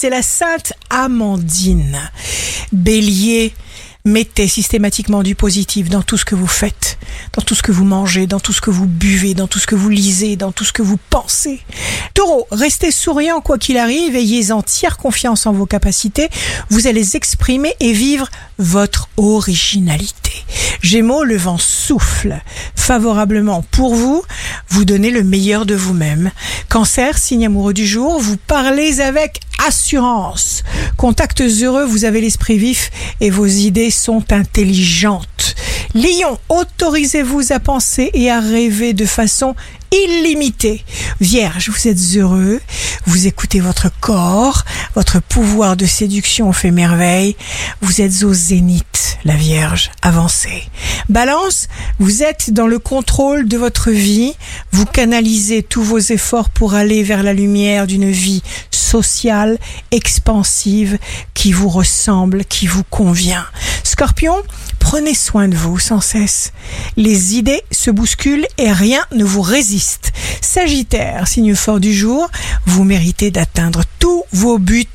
c'est la sainte Amandine. Bélier, mettez systématiquement du positif dans tout ce que vous faites, dans tout ce que vous mangez, dans tout ce que vous buvez, dans tout ce que vous lisez, dans tout ce que vous pensez. Taureau, restez souriant quoi qu'il arrive, ayez entière confiance en vos capacités, vous allez exprimer et vivre votre originalité. Gémeaux, le vent souffle favorablement pour vous, vous donnez le meilleur de vous-même. Cancer, signe amoureux du jour, vous parlez avec assurance. Contacts heureux, vous avez l'esprit vif et vos idées sont intelligentes. Lion, autorisez-vous à penser et à rêver de façon illimitée. Vierge, vous êtes heureux, vous écoutez votre corps, votre pouvoir de séduction fait merveille, vous êtes au zénith, la Vierge, avancez. Balance, vous êtes dans le contrôle de votre vie, vous canalisez tous vos efforts pour aller vers la lumière d'une vie sociale, expansive, qui vous ressemble, qui vous convient. Scorpion, prenez soin de vous sans cesse. Les idées se bousculent et rien ne vous résiste. Sagittaire, signe fort du jour, vous méritez d'atteindre tous vos buts.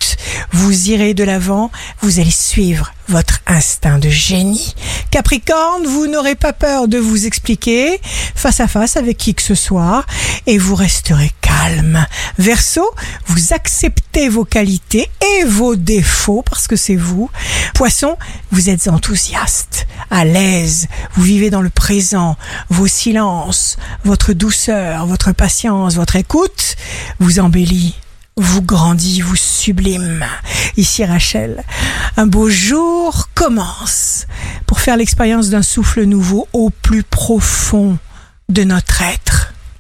Vous irez de l'avant, vous allez suivre votre instinct de génie. Capricorne, vous n'aurez pas peur de vous expliquer face à face avec qui que ce soit et vous resterez calme. Verseau, vous acceptez vos qualités et vos défauts parce que c'est vous. Poisson, vous êtes enthousiaste, à l'aise, vous vivez dans le présent, vos silences, votre douceur, votre patience, votre écoute vous embellit vous grandit, vous sublime. Ici Rachel, un beau jour commence pour faire l'expérience d'un souffle nouveau au plus profond de notre être.